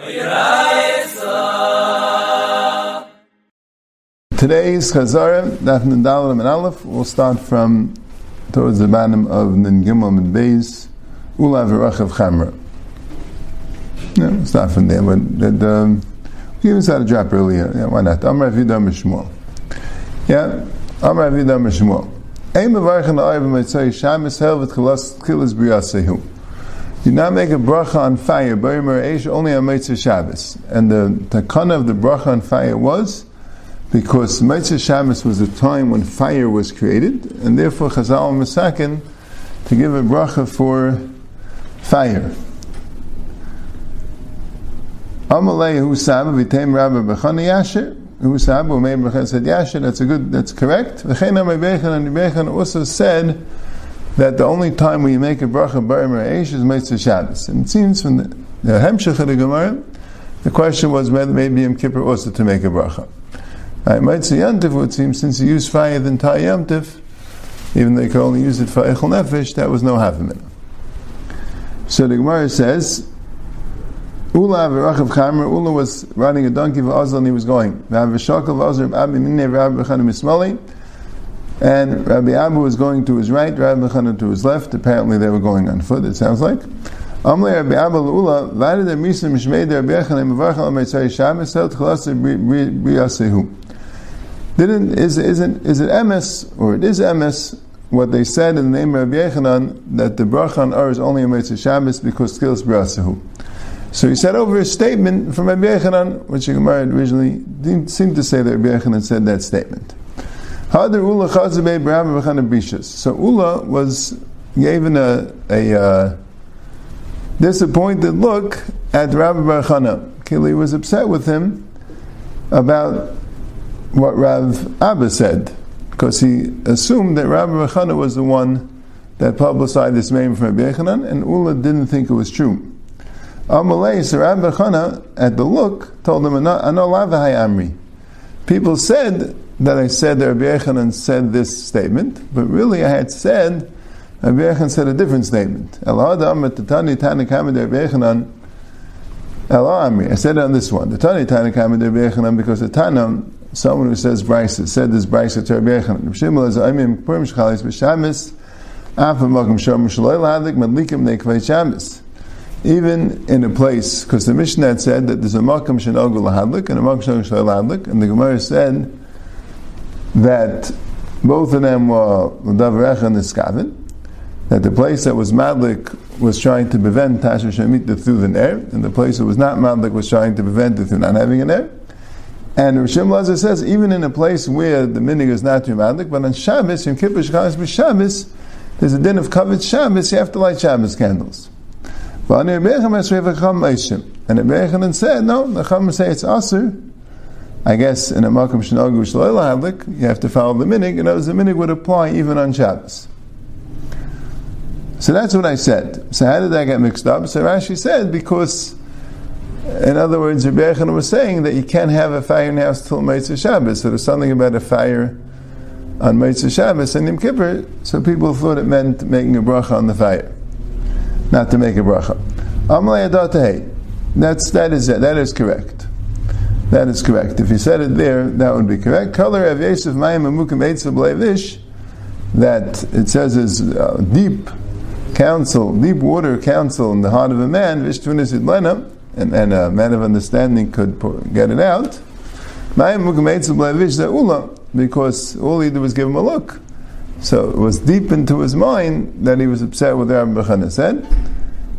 Today's Chazarim, Daf Dalam and Aleph, will start from towards the bottom of Nin Gimel and Beis, Ula V'Rachav Chamra. Yeah, we'll start from there, but the, the, we even started a drop earlier. Yeah, why not? Amar Avidam Mishmuel. Yeah, Amar Avidam Mishmuel. Ein mevarchen ha'oiv ha'mitzay shamis helvet chilas briyasehu. Do not make a bracha on fire, Barimer Eish, only on Motzei Shabbos. And the takana of the bracha on fire was because Motzei Shabbos was a time when fire was created, and therefore Chazal Masakin to give a bracha for fire. Amalei who saba v'teim rabbi b'chani yasher who saba who made said yasher that's a good that's correct. V'chein bechan and bechan also said that the only time we make a bracha b'ayim reish is Motzei Shabbos. And it seems from the, the Hemshech of the Gemara, the question was whether maybe Yom Kippur also to make a bracha. I might say Yantif would seem since he used fire the entire even though you could only use it for Echel Nefesh, that was no half a minute. So the Gemara says, Ula v'rachav chamer, Ula was riding a donkey for Azal and he was going. V'avashakal v'azar Abi minne v'ab b'chanim ismali, and Rabbi Abu was going to his right, Rabbi Chana to his left. Apparently they were going on foot, it sounds like. Amle Rabbi Abu Ula, Vada der Misa Mishmei Rabbi Echana Mevarchal Ameitzai Shabbos Hel Tchalasa Briyasehu. Didn't, is, isn't, is it emes, or it is emes, what they said in the name of Rabbi Yechanan, that the bracha on Ur is only a Motzei Shabbos because skills Briyasehu. So he said over a statement from Rabbi Yechanan, which the Gemara originally didn't seem to say that Rabbi Yechanan said that statement. So Ula was given a, a uh, disappointed look at Rabbi Barchana. Kili was upset with him about what Rav Abba said, because he assumed that Rabbi Barchana was the one that publicized this name from Rabbi and Ula didn't think it was true. Amalei, so Rabbi Barchana, at the look, told him. People said that I said that Rabbi Yechanan said this statement, but really I had said, Rabbi Yechanan said a different statement. I said it on this one. The Tani Tani Kamid Rabbi Yechanan because the Tanam, someone who says Brisa, said this Brisa to Rabbi Yechanan. Rabbi. Even in a place, because the Mishnah said that there's a Makam Shenogul Lahadlik and a Makam Shenogul Lahadlik, and the Gemara said that both of them were Davarech and Niskavin, that the place that was Madlik was trying to prevent Tasha Shemitah through the air, and the place that was not Madlik was trying to prevent it through not having an air. And Rishim Lazar says, even in a place where the minig is not too Madlik, but on Shabbos, in Kippur Shabbos, Shabbos, there's a din of covered Shabbos, you have to light Shabbos candles. And Rebbe said, no, the Chum say it's Asr, I guess in a Makam Shinogu Shloila you have to follow the minig, and as the minig would apply even on Shabbos. So that's what I said. So how did that get mixed up? So Rashi said, because, in other words, Rabbi Echon was saying that you can't have a fire in the house till Motzei Shabbos. So there's something about a fire on Motzei Shabbos and Yom Kippur, so people thought it meant making a bracha on the fire, not to make a bracha. Amalei That's, that is it. That is correct. That is correct. If he said it there, that would be correct. Color of Yosef Mayim Amukim Eitzav that it says is uh, deep counsel, deep water counsel in the heart of a man, Vishtunis Idlena, and, and a man of understanding could get it out. Mayim Amukim Eitzav Ula, because all he did was give him a look. So it was deep into his mind that he was upset with what Rabbi Bechana said.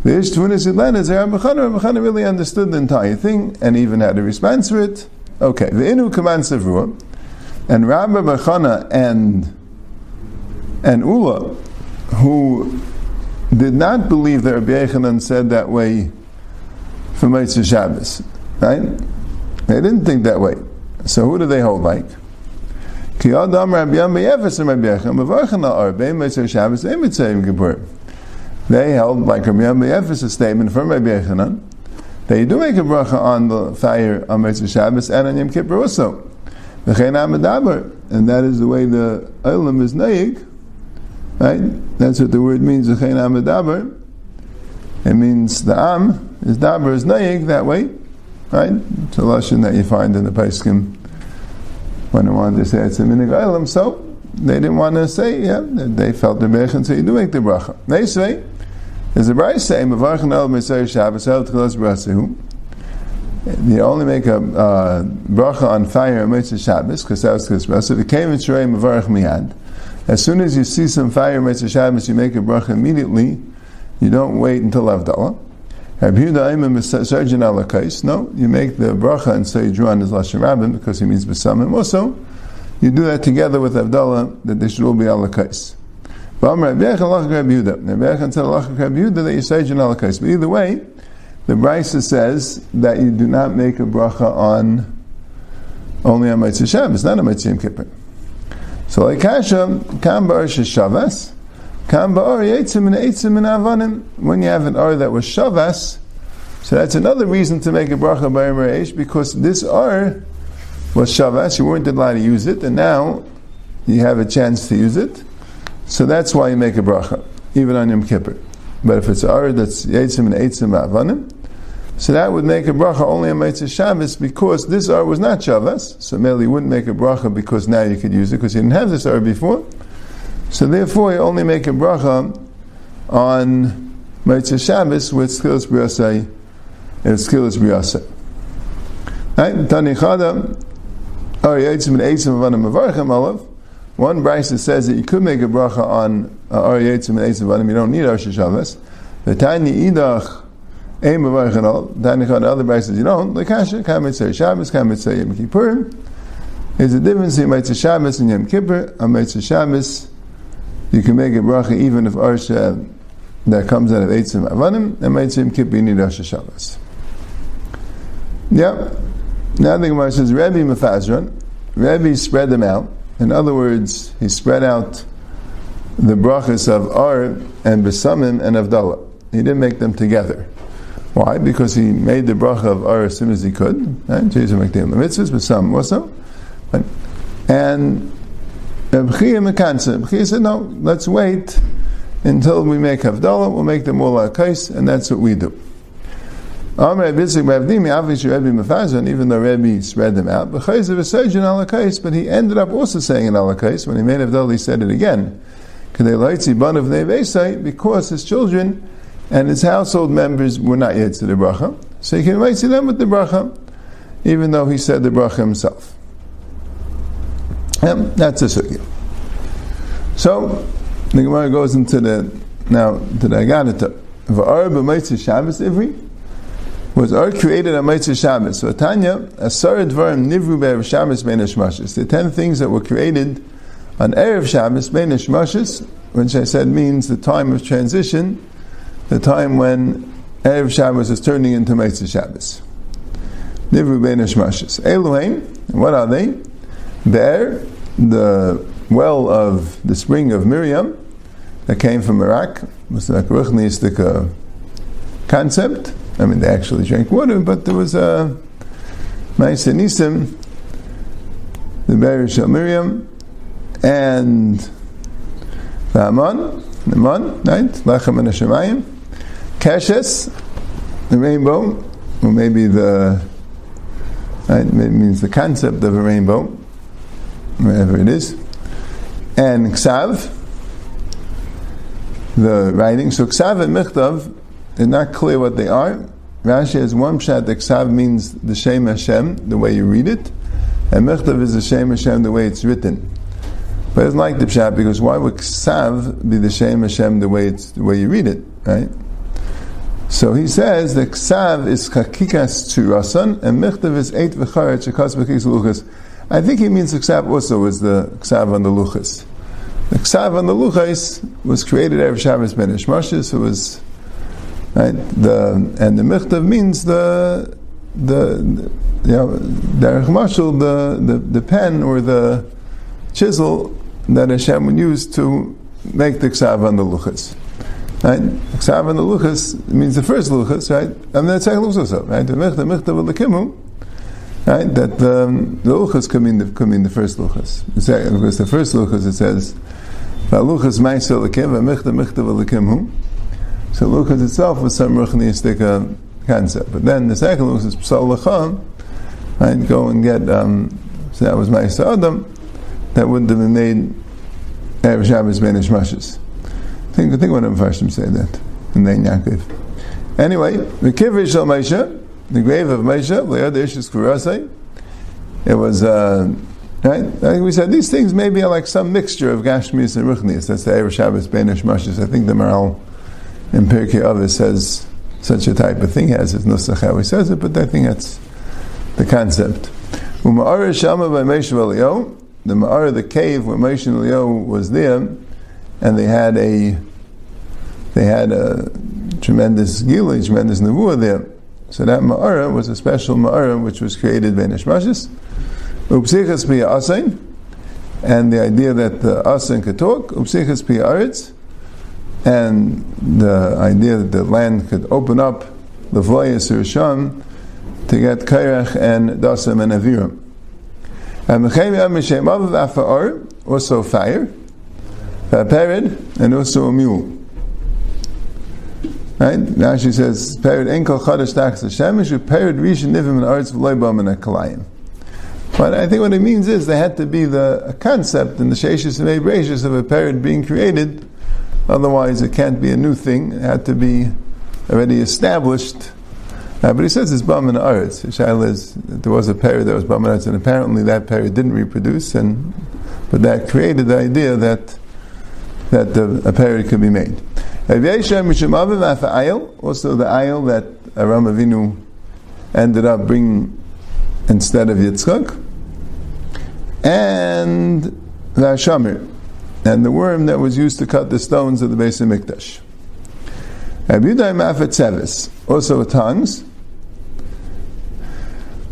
The Ish Tunis Yidlana, Rabbi Chana, Rabbi Chana really understood the entire thing and even had a response for it. Okay, the Inu Kaman Savruah, and Rabbi Bechana and and Ula, who did not believe that Rabbi Yechanan said that way for Motzei Shabbos, right? They didn't think that way. So who do they hold like? Ki Adam Rabbi Rabbi Motzei Shabbos. They held, like Rabbi Ephes' statement from Rabbi Yechanan, that you do make a bracha on the fire on Motzei Shabbos and on Yom Kippur also. And that is the way the Olam is naig, right? That's what the word means, It means the Am is daber is naig that way. right? It's a lesson that you find in the Paiskim when they wanted to say it's a minig olam. So they didn't want to say, yeah, they felt the Bechan, so you do make the bracha. They say, there's a Bryce saying, Mavarchan el Messiah Shabbos el tchilas brasahu. You only make a uh, bracha on fire on Motzei Shabbos, because that was tchilas brasahu. If it came in Shrei Mavarch miyad, as soon as you see some fire on Motzei Shabbos, you make a bracha immediately. You don't wait until Avdallah. Rabbi Yehuda Aimim Surgeon Alakais. No, you make the bracha and say Juan is Lashon Rabbim because he means Besamim. Also, you do that together with Avdallah that they should all be Alakais. But either way, the Brisa says that you do not make a bracha on only on Motzei Shabbos, not on Motzei Kippur. So like Kasha, Kam Bar Shavas, Kam Bar Yetzim and Eitzim and Avanim. When you have an R that was Shavas, so that's another reason to make a bracha by Reish because this R was Shavas, you weren't allowed to use it, and now you have a chance to use it. So that's why you make a bracha, even on Yom Kippur. But if it's a that's Yetzim and Eitzim Avanim, so that would make a bracha only on Motzei Shabbos because this ar was not Shabbos. So Meli wouldn't make a bracha because now you could use it because you didn't have this ar before. So therefore you only make a bracha on Motzei Shabbos with Skillas Briyasai and Skillas Briyasai. Right? Tani Chada, Ar oh, Yetzim and Eitzim Avanim Mavarchem Olav. One Brisa says that you could make a bracha on uh, Ar Yetzim and Eitzim Avanim, you don't need Ar Shabbos. The Tani Idach Aim of Archanol, Danikon, other Brisa you don't, like Kasha, Kamitzah Shabbos, Kamitzah Yom Kippurim. There's a difference in Motzei Shabbos and Yom Kippur. On Mitzvah Shabbos, you can make a bracha even if Arsha that comes out of Eitzim Avanim, and Motzei Yom Kippur, you need Arsha Shabbos. Yeah. Now the Gemara says, Rebbe Mefazron, Rebbe spread them out. In other words, he spread out the brachas of Ar and Besamim and Avdallah. He didn't make them together. Why? Because he made the bracha of Ar as soon as he could. Right? Jesus make the mitzvahs, some also. And Bchiyah Mekansa. Bchiyah said, no, let's wait until we make Havdalah, we'll make them all kais, and that's what we do. Obviously, Rebbe even though Rebbe spread them out, but but he ended up also saying in Alakais, when he made Havdalah, he said it again. Because his children and his household members were not yet to the bracha. So he can invite them with the bracha, even though he said the bracha himself. And that's a sugya. So the Gemara goes into the now to the Agadata. V'ar ivri was Ar created on Motzei Shabbos. So Tanya, Asar Dvarim Nivru Be'erev Shabbos Bein Hashmashis. The ten things that were created on Erev Shabbos Bein Hashmashis, which I said means the time of transition the time when Erev Shabbos is turning into Mitzvah Shabbos. Nivru Ben Hashmashis. Elohim, what are they? There, the well of the spring of Miriam that came from Iraq was like uh, concept. I mean, they actually drank water, but there was a Ma'aseh Nisim, the Berish of Miriam, and the Aman, the Aman, right? Lachem and Hashemayim. Keshes, the rainbow, or maybe the, right, it means the concept of a rainbow, wherever it is. And Ksav, the writing. So Ksav and Michtav, it's not clear what they are. Rashi has one pshat that Ksav means the Shem Hashem, the way you read it, and Michtav is the Shem Hashem, the way it's written. But it's like the pshat because why would Ksav be the Shem Hashem the way it's the way you read it, right? So he says the ksav is chakikas rasan and michtav is eight v'charet shekas b'kis luchas. I think he means the ksav also was the ksav on the luchas. The ksav on the luchas was created every Shabbos ben Ishmashis. It was right the and the michtav means the the, you know derech mashal the, the the pen or the chisel that Hashem would use to make the ksav on the luchas. Right? Ksav and the luchas means the first luchas, right? And the second luchas also, right? The mechta, mechta v'lekimu, right? That um, the luchas come in the, come in the first luchas. Because the first luchas it says, "V'luchas ma'isa lekim v'mechta mechta v'lekimu." So luchas itself was some ruchniistic concept. But then the second was is psal lacham, right? Go and get. Um, so that was my Adam. That wouldn't have been made Erev Shabbos Ben Ishmashes. Think, think what Mepharshim say that in the Yaakov. Anyway, the Kivrish of Moshe, the grave of Moshe, Leod Ishis Kurasai. It was. Uh, Right? Like we said, these things maybe are like some mixture of Gashmis and Ruchnis. That's the Erev Shabbos Ben Ishmashes. I think the Maral in Pirkei Avos says such a type of thing has his nusach how he says it, but I think that's the concept. Uma'ara Shama by Moshe Elio, the Ma'ara, the cave where Moshe Elio was there, and they had a they had a tremendous gilui, tremendous nevuah there. So that Ma'ara was a special Ma'ara which was created by Nishmashis. Upsichas pi and the idea that the asain could talk. Upsichas pi and the idea that the land could open up the voyas Rishon to get Kairach and Dasam and Aviram. And Mechayim Mishem Avav Afa'ar, also fire, uh, a perid, and also a mule. Right? Now she says, perid enkel chadash tachas Hashem, perid rishon nivim and arts v'loy bam and akalayim. But I think what it means is there had to be the concept in the Sheshis and Ebrashis of a perid being created Otherwise, it can't be a new thing. It had to be already established. Uh, but he says it's Bam and Aretz. Shaila is, there was a period that was Bam and Aretz, and apparently that period didn't reproduce, and but that created the idea that that the, a period could be made. Also, the ayil that Avraham Avinu ended up bringing instead of Yitzchak, and the Hashamir and the worm that was used to cut the stones of the base of Mikdash. Also with tongues.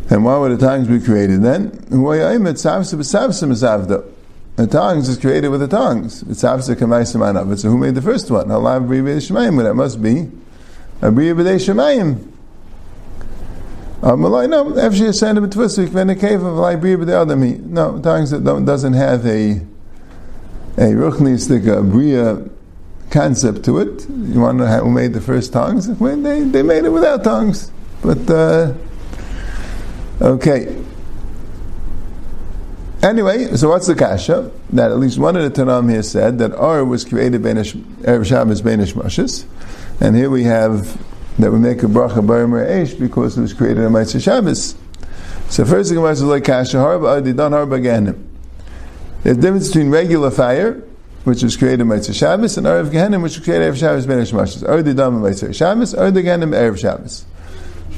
And why would the tongues be created then? The tongues is created with the tongues. It's So who made the first one? Allah That must be. No, actually, a B'dei Adami. No, tongues that doesn't have a a ruchnistic, a bria concept to it. You want to know who made the first tongues? Well, they, they made it without tongues. But, uh, okay. Anyway, so what's the kasha? That at least one of the Tanam here said that Ar was created Erev Shabbos Benish Mashis. And here we have that we make a bracha Barim Eish because it was created on Motzei Shabbos. So first thing was like kasha harba adidan harba ganim. There's a difference between regular fire, which was created by Shabbos, and Erev Gehenim, which was created Erev Shabbos Ben Hashmashas. Or the Dam by Shabbos, or the Gehenim Erev Shabbos.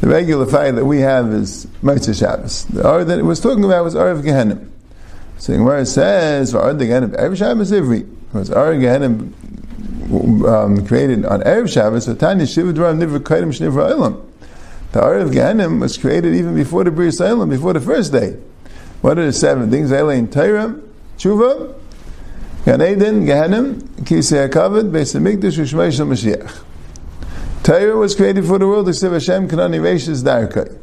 The regular fire that we have is Motzei Shabbos. The Or that it was talking about was Erev Gehenim. So where it says, or the Gehenim Erev Shabbos Ivri, was Erev Gehenim um, created on Erev Shabbos, so Tanya Shiva Dram Nivra Kaidim Shnivra Ilam. The Erev Gehenim was created even before the Bris Ilam, before the first day. What are the seven things? Elaine Torah, Tshuva, Gan Eden, Gehenim, Kisei HaKavod, Beis HaMikdash, Ushmei Shal Mashiach. Torah was created for the world, except Hashem Kanani Reishis Darkai.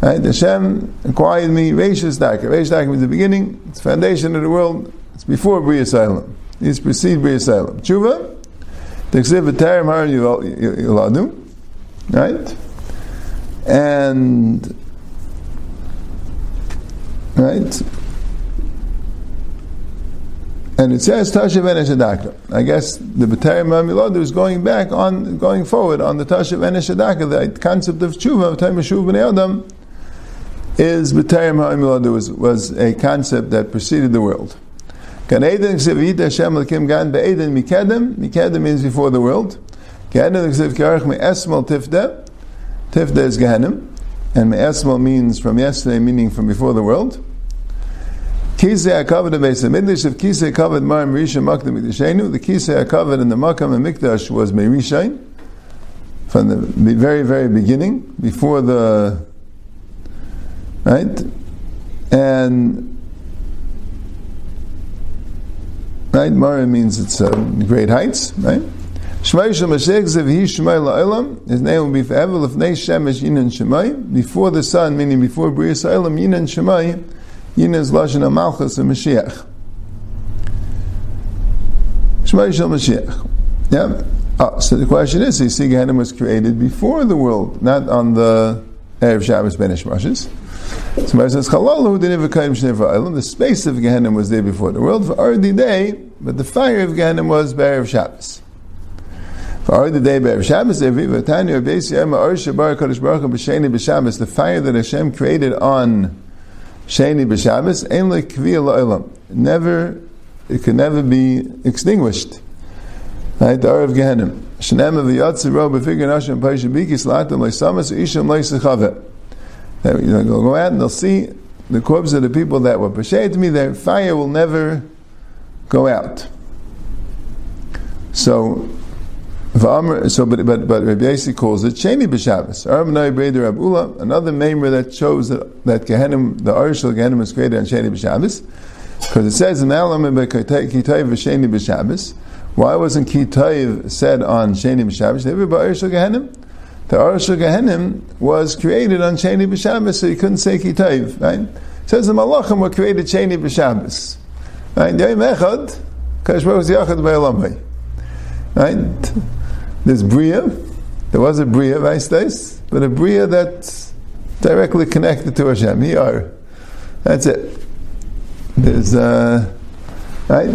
Right? Hashem acquired me Reishis Darkai. Reishis Darkai is the beginning, it's the foundation of the world, it's before Bria. It's precede Bria Salem. Tshuva, the Ksiv V'Terim Har Yoladu, right? And, right? And it says Tashav Eneshadaka. I guess the B'tayim Mamilod is going back on, going forward on the Tashav Eneshadaka. The concept of Tshuva, of Shuv B'nei Adam, is B'tayim Mamilod was, was a concept that preceded the world. Gan Eden Ksevita Hashem Lakim Gan Be'eden Mikedem. Mikedem means before the world. Gan Eden Ksev Karach Me'esmal Tifda. Tifda is Gehenim. And Me'esmal means from yesterday, meaning from before the world. Kisei HaKavod of Beis HaMikdash, if Kisei HaKavod Mar Merisha Makdam Mikdashenu, the Kisei HaKavod in the Makam and Mikdash was Merishain, from the very, very beginning, before the, right? And, right, Mara means it's uh, great heights, right? Shmai Shemashek Zevhi Shmai La'ilam, his name will be forever, Lefnei Shemesh Yinan Shemai, before the sun, meaning before Bria Sa'ilam, Yinan Shemai, Yin is Lashon HaMalchus and Mashiach. Shmai Shel Mashiach. Yeah? Oh, so the question is, you see Gehenna was created before the world, not on the Erev Shabbos Benish Rashes. So Mar says, Chalalu Dinivakayim Shneva The space of Gehenna was there before the world, for already day, but the fire of Gehenna was Erev Shabbos. For already day Erev Shabbos, Vatanya Beis Yom Ar Shabar Kadosh Baruch Hu B'Sheni B'Shabbos, the fire that Hashem created on Sheni B'Shabbos, Ein Lekviyah La'olam. Never, it can never be extinguished. Right, the Ar of Gehenna. Shenem of the Yatsi Ro B'Figure Nashim Paisha Bikis Latam Leisamas Isham Leisachaveh. They'll go out and they'll see the corpses of the people that were pashay to me. Their fire will never go out. So, so but but but Rabbi Yossi calls it Sheni b'Shabbos. Another member that shows that that Gehenim, the Arshal Gehenim was created on Sheni b'Shabbos, because it says in Alam Kitayv v'Sheni b'Shabbos. Why wasn't Kitayv said on Sheni b'Shabbos? Were by Gehenim the Arush Gehenim was created on Sheni B'Shabbos, so you couldn't say Kitayv, right? It says the Malachim were created Sheni B'Shabbos. Right? Yom Echad, Kadosh Baruch Hu Yachad B'Elamai. Right? There's Bria, there was a Bria, Vaistais, but a Bria that's directly connected to Hashem. He are. That's it. There's, uh, right?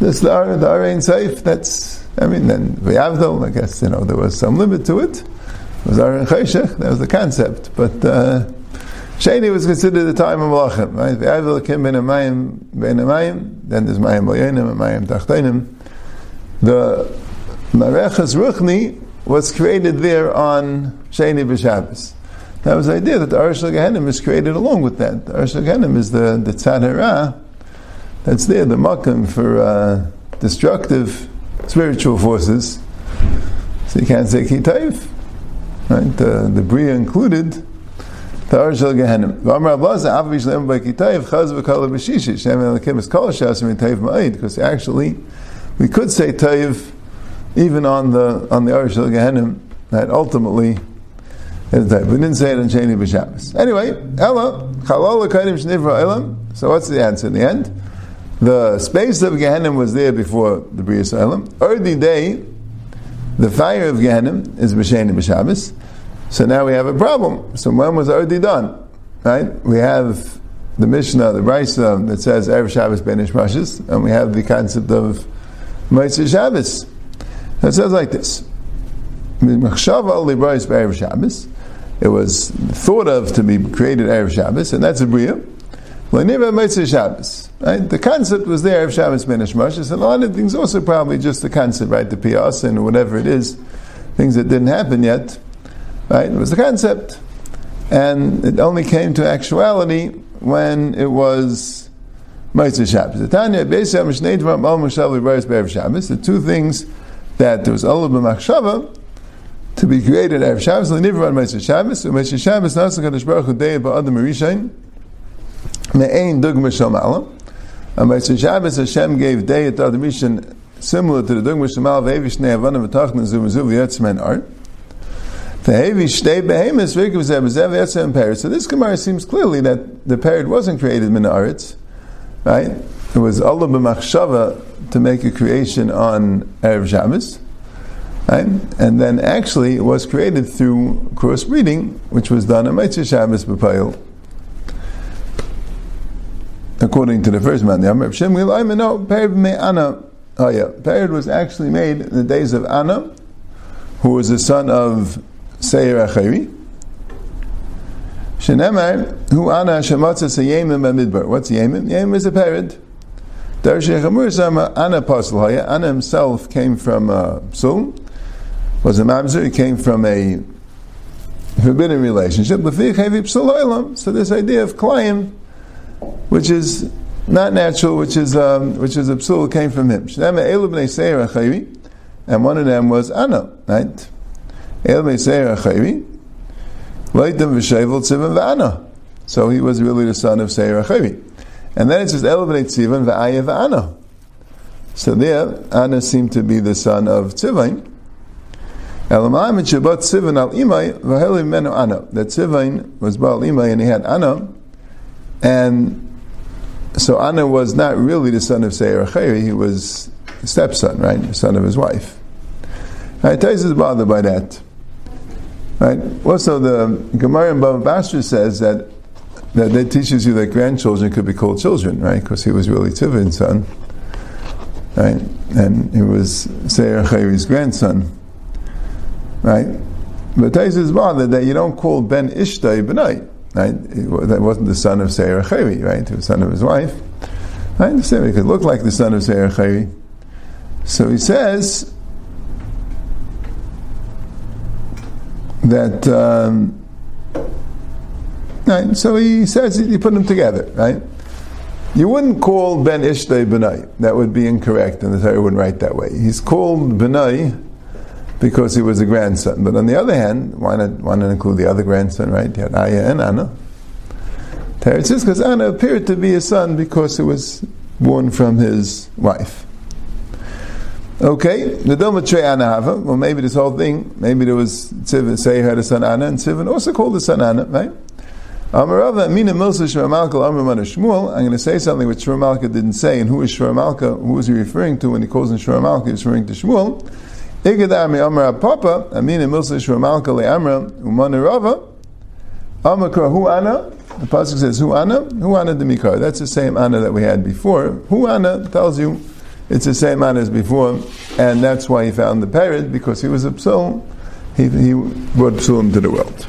There's the Ar, the Ar Safe, that's, I mean, then V'yavdol, I guess, you know, there was some limit to it was Aron Cheshech, that was the concept. But uh, Sheni was considered the time of Malachim, right? Avil Kim Ben Amayim Ben Amayim, then there's Mayim Boyenim and Mayim Tachtainim. The Marechas Ruchni was created there on Sheni B'Shabbos. That was the idea that the Arsh Gehenim is created along with that. The Arsh Gehenim is the, the Tzad that's there, the Makam for uh, destructive spiritual forces. So you can't say Kitayv. Right? The, the Bria included the Arshal Gehenim. Because actually, we could say Taiv even on the on the Arshal Gehenim that ultimately is We didn't say it on Sheni B'Shabbos. Anyway, Ella, Chalal Shnivra Elam. So what's the answer in the end? The space of Gehenim was there before the Bria Elam. Early day, the fire of Gehenim is B'Sheni B'Shabbos. So now we have a problem. So when was already done? Right? We have the Mishnah, the Brisa that says Erev Shabbos Benish Mashis, and we have the concept of Motzei Shabbos. It says like this. It was thought of to be created Erev Shabbos, and that's a Bria. Right? The concept was there, Erev Shabbos Benish Mashis, and a lot of things also probably just the concept, right? The Piyas and whatever it is, things that didn't happen yet. Right? It was the concept. And it only came to actuality when it was Motzei Shabbos. The two things that there was Olam B'machshava, to be created Erev Shabbos, L'nivra on Motzei Shabbos, Motzei Shabbos, Nasa Kadosh Baruch Hu Dei Ba'adam Arishain, Me'ein Dugma Shom Alam, on Motzei Shabbos, Hashem gave Day at Adam Rishon similar to the Dugma Shom Alam, Ve'evish Nei Avanim V'tachna Zum Zuv Yetzmen Art, so this Gemara seems clearly that the parrot wasn't created min aretz, right? It was Allah b'machshava to make a creation on Erev Shabbos, right? And then actually it was created through crossbreeding, which was done on Motzei Shabbos b'payil. According to the first man, the Amr Shem no, Pered me Anna. Oh yeah, Pered was actually made in the days of Anna, who was the son of Seir Achari. Shenemar, hu ana shematzas a yemim b'midbar. What's yemim? Yemim is a parent. Pasal Haya. Ana himself came from uh, Psul, was a mamzer. He came from a forbidden relationship. So this idea of klayim, which is not natural, which is um, which is a psul, came from him. And one of them was Ana, right? So he was really the son of Seir Achayri. And then it says El B'nei Tzivim V'Aya V'Ana. So there, Anna seemed to be the son of Tzivain. Elamai Shabat Tzivin Al Imai V'Heli Menu Anna. That Tzivain was Baal Imai and he had Anna. And so Anna was not really the son of Seir Achayri, he was stepson, right? The son of his wife. Right, Tais is bothered by that. Right. Also, the Gemara in Bava Basra says that that that teaches you that grandchildren could be called children, right? Because he was really Tivin's son, right? And he was Seir Chayri's grandson, right? But Tais is bothered that you don't call Ben Ishtai Benai, right? That wasn't the son of Seir Chayri, right? He was son of his wife. I understand he could look like the son of Seir Chayri. So he says that. Um, right, so he says he put them together, right? You wouldn't call Ben Ishtay Benai. That would be incorrect, and the Torah wouldn't write that way. He's called Benai because he was a grandson. But on the other hand, why not, why not include the other grandson, right? You had Aya and Anna. Torah says because Anna appeared to be a son because it was born from his wife. Okay, the Domatrei Anahava. Well, maybe this whole thing, maybe there was Tzivin, say he had a son Anna, and Tzivin also called the son Anna, right? I'm going to say something which Shramalka didn't say, and who is Shramalka? Who is he referring to when he calls him Shramalka? He's referring to Shmuel. Igadar mi Amra Papa, Amina Milsa Shramalka le Amra, Umana Rava, Amakra Hu Anna. The pasuk says Hu Anna, Hu Anna Demikar. That's the same Anna that we had before. Hu Anna tells you it's the same man as before, and that's why he found the parrot because he was a psalm. He, he brought psalm to the world.